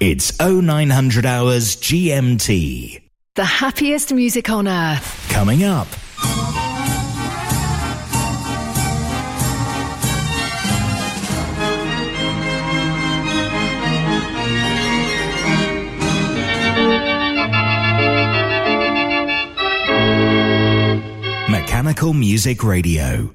It's 0900 hours GMT. The happiest music on earth. Coming up. Mechanical Music Radio.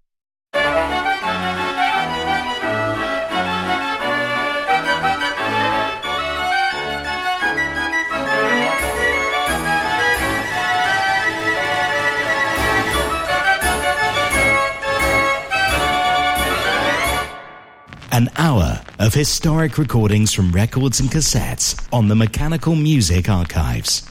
An hour of historic recordings from records and cassettes on the Mechanical Music Archives.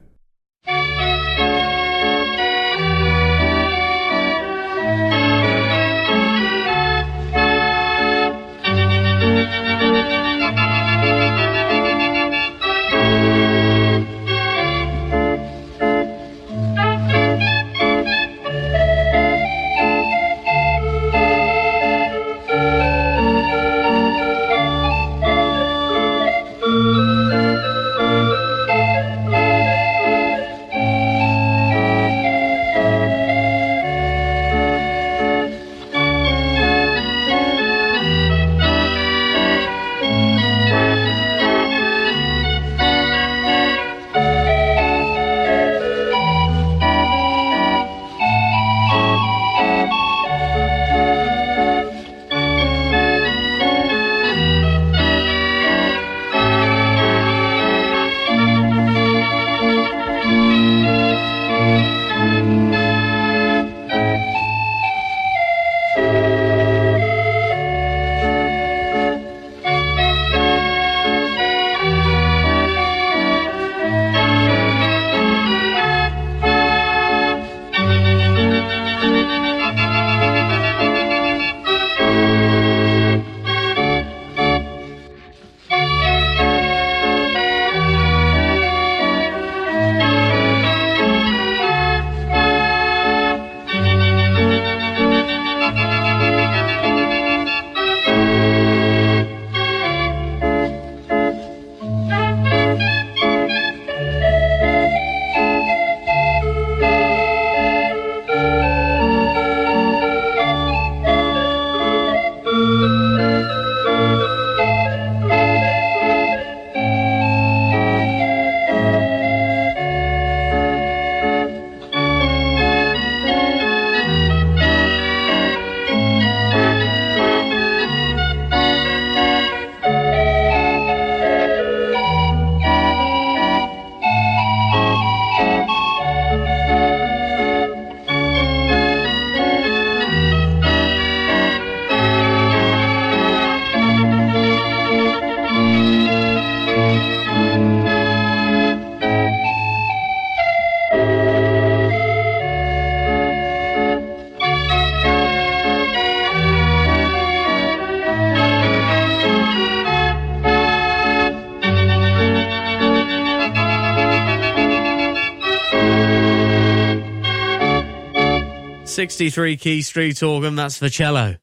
63 Key Street organ, that's for cello.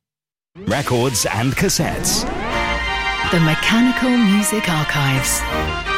Records and cassettes. The Mechanical Music Archives.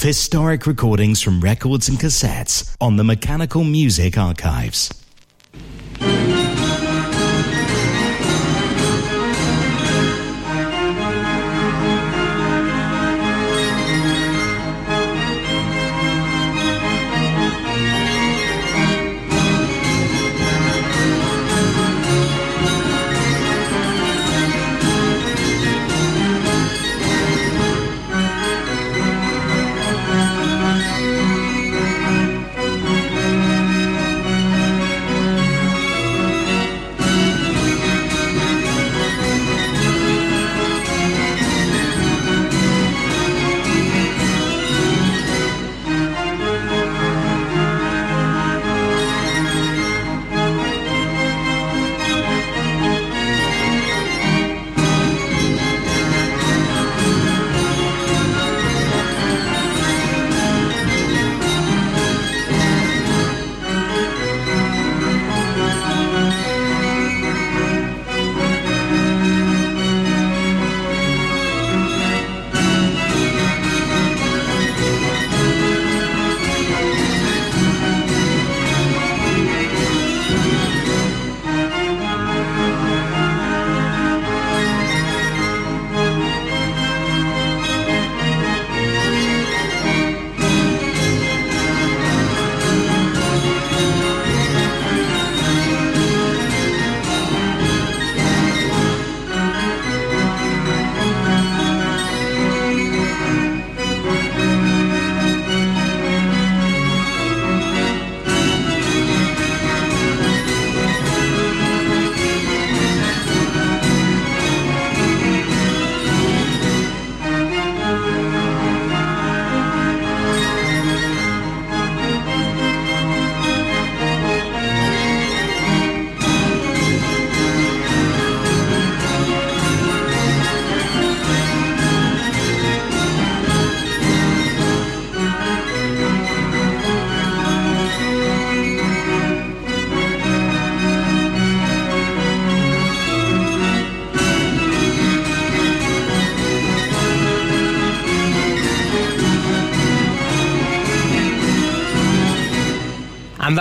Of historic recordings from records and cassettes on the Mechanical Music Archives.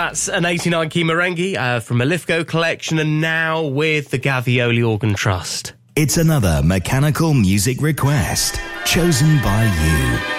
That's an 89 key Marenghi uh, from a Lithgow collection and now with the Gavioli Organ Trust. It's another mechanical music request chosen by you.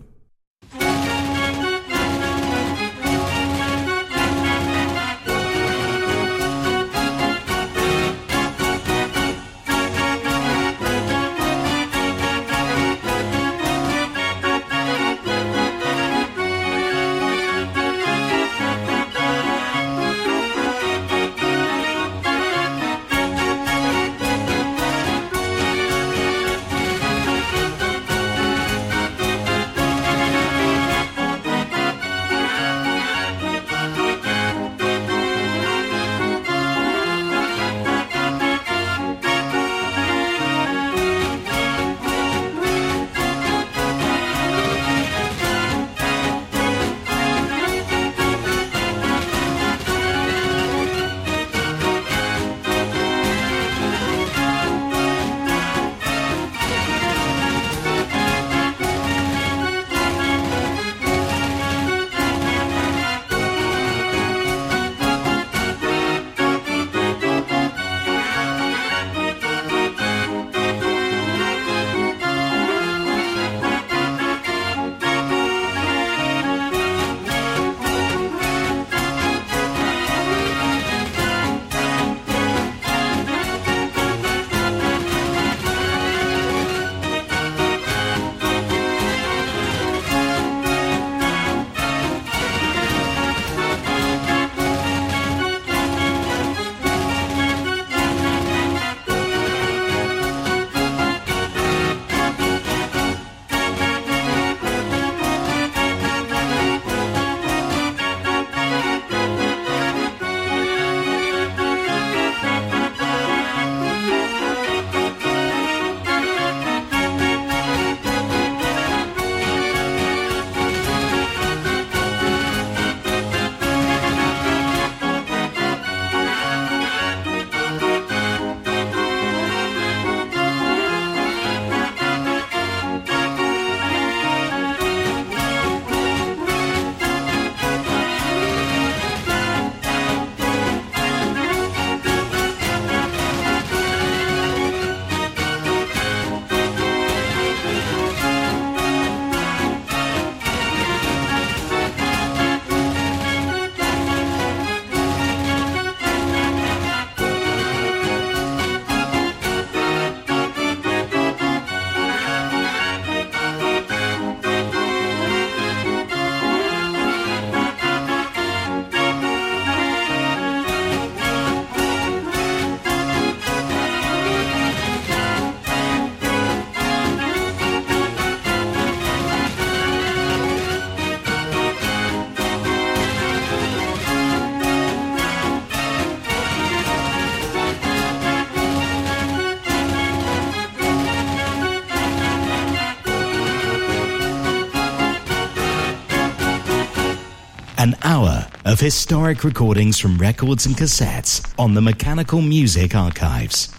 Historic recordings from records and cassettes on the Mechanical Music Archives.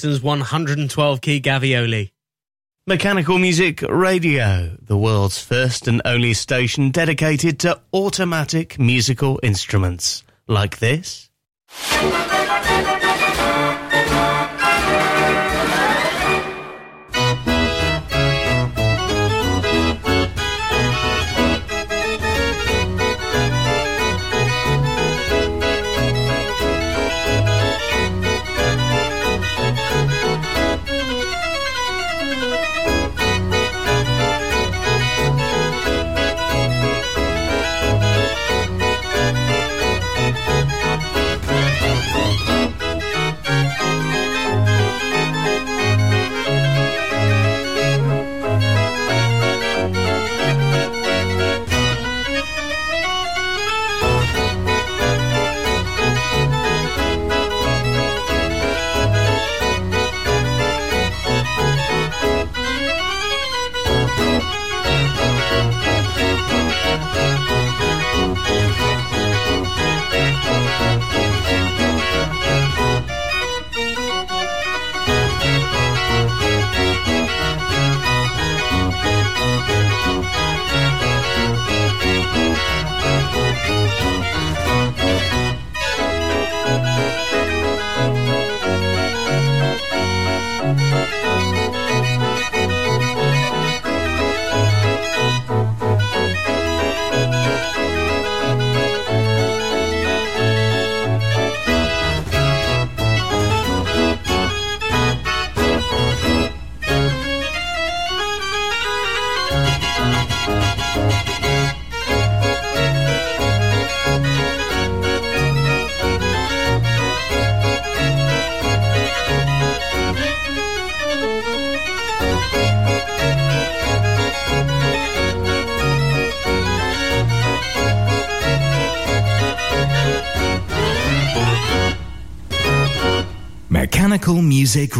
Preston's 112 key Gavioli. Mechanical Music Radio, the world's first and only station dedicated to automatic musical instruments. Like this.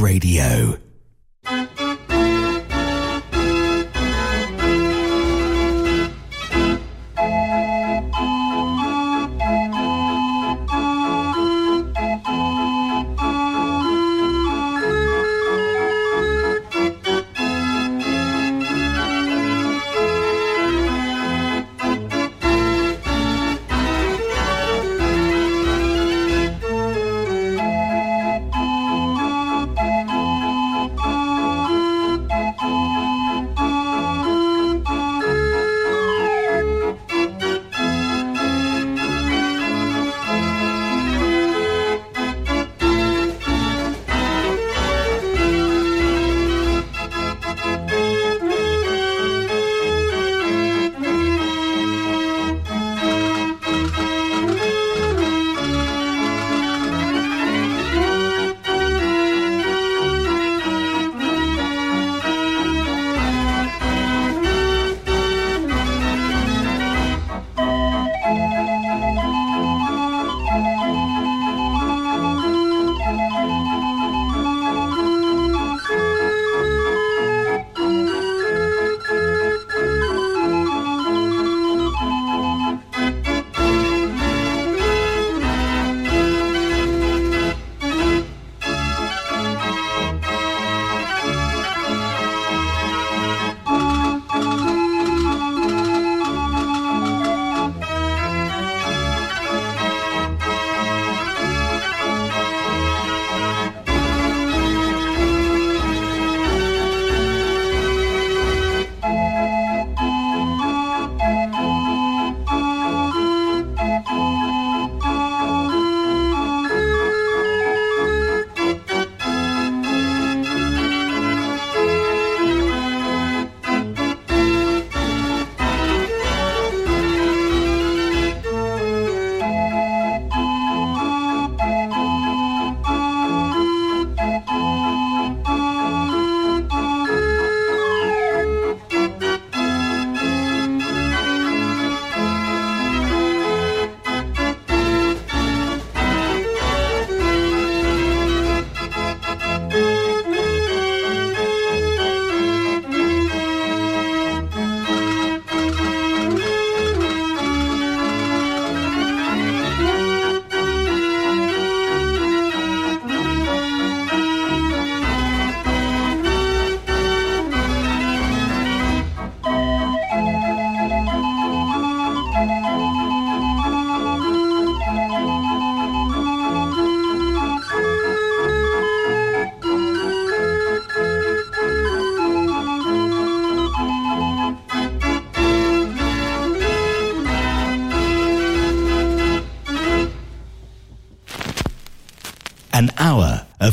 Radio.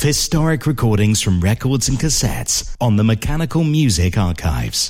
Historic recordings from records and cassettes on the Mechanical Music Archives.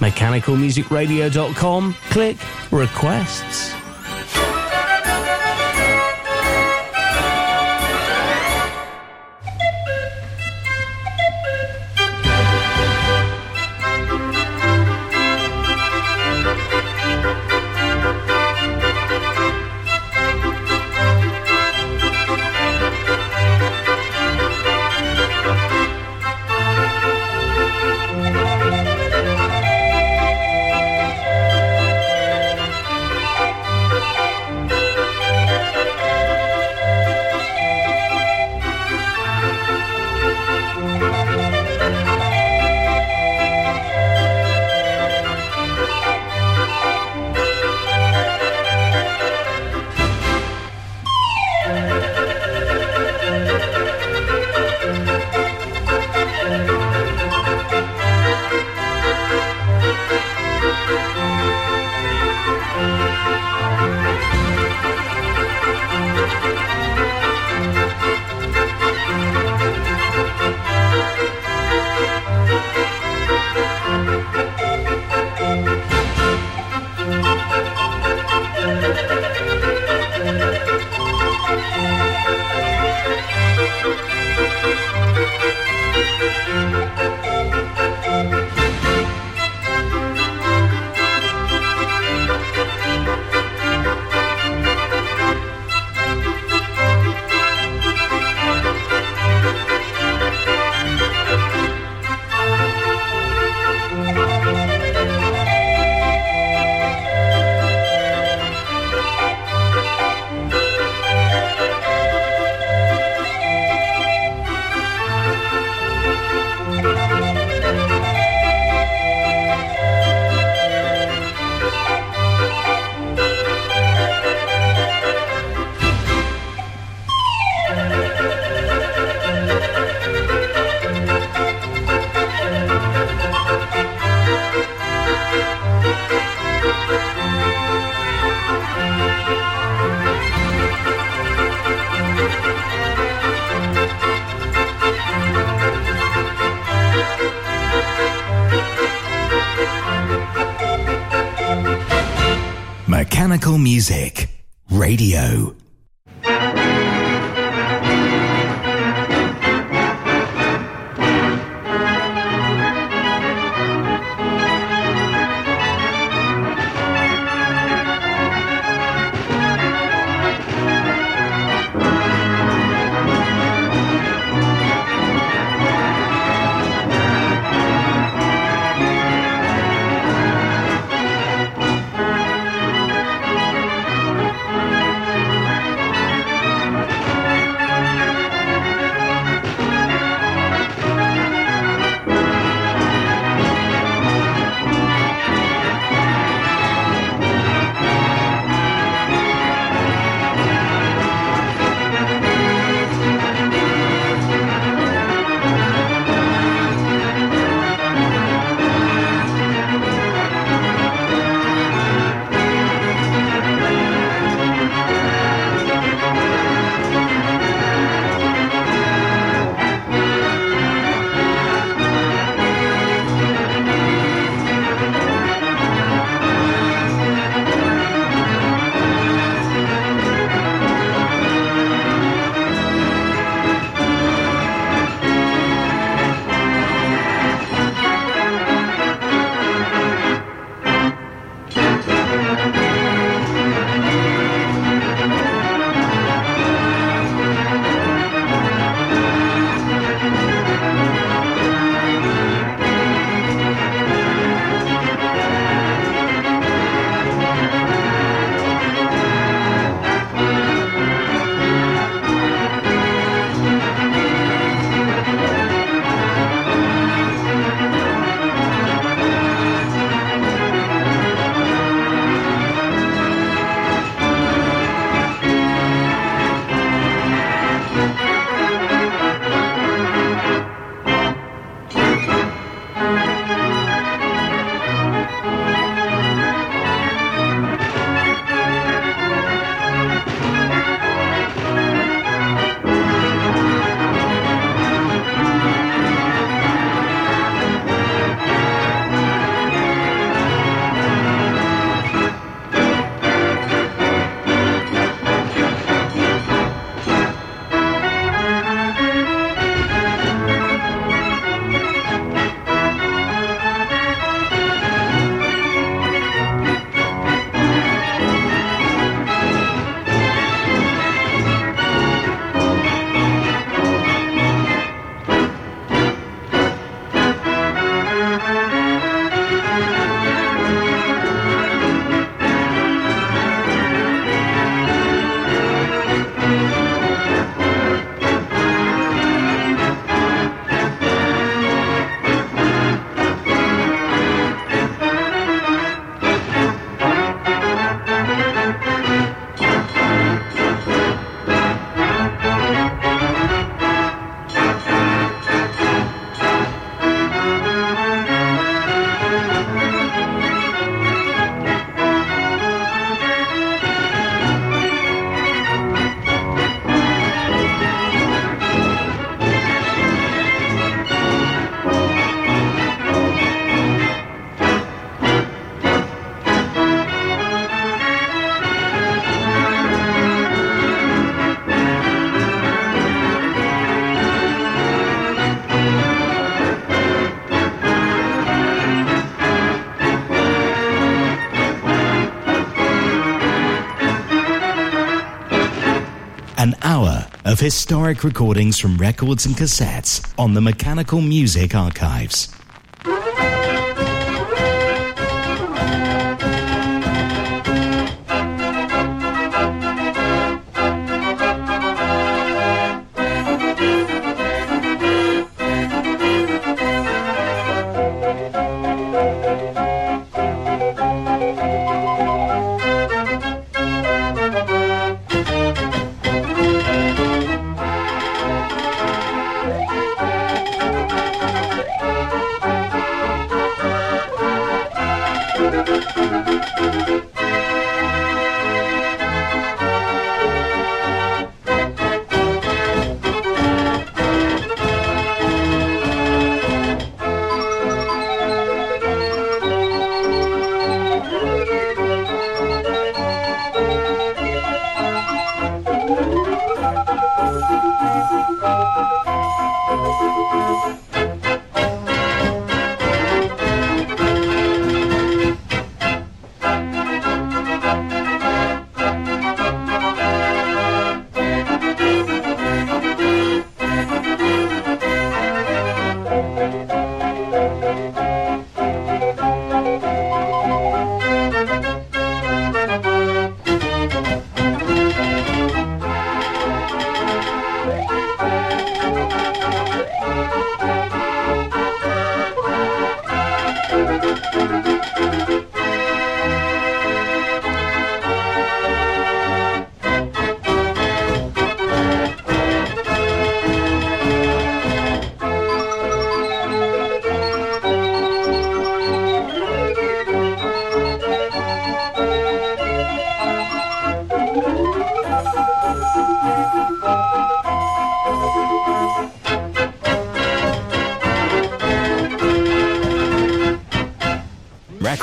mechanicalmusicradio.com, click requests. Of historic recordings from records and cassettes on the Mechanical Music Archives.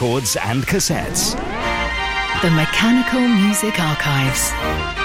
Records and cassettes. The Mechanical Music Archives.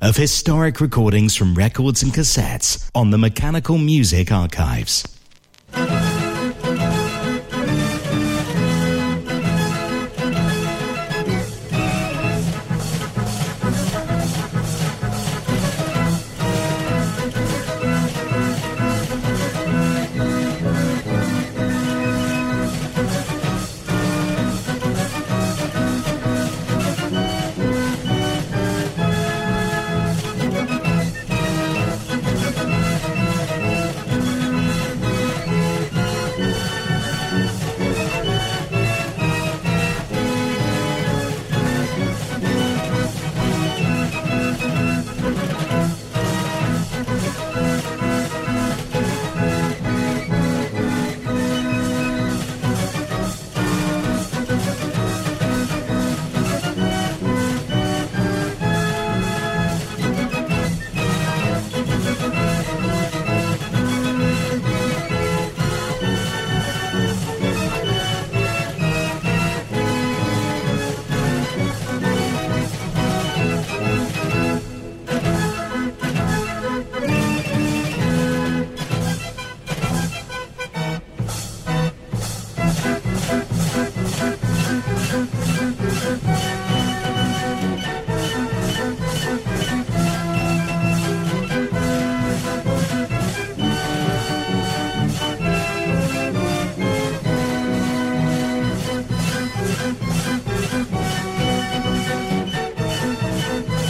Of historic recordings from records and cassettes on the Mechanical Music Archives.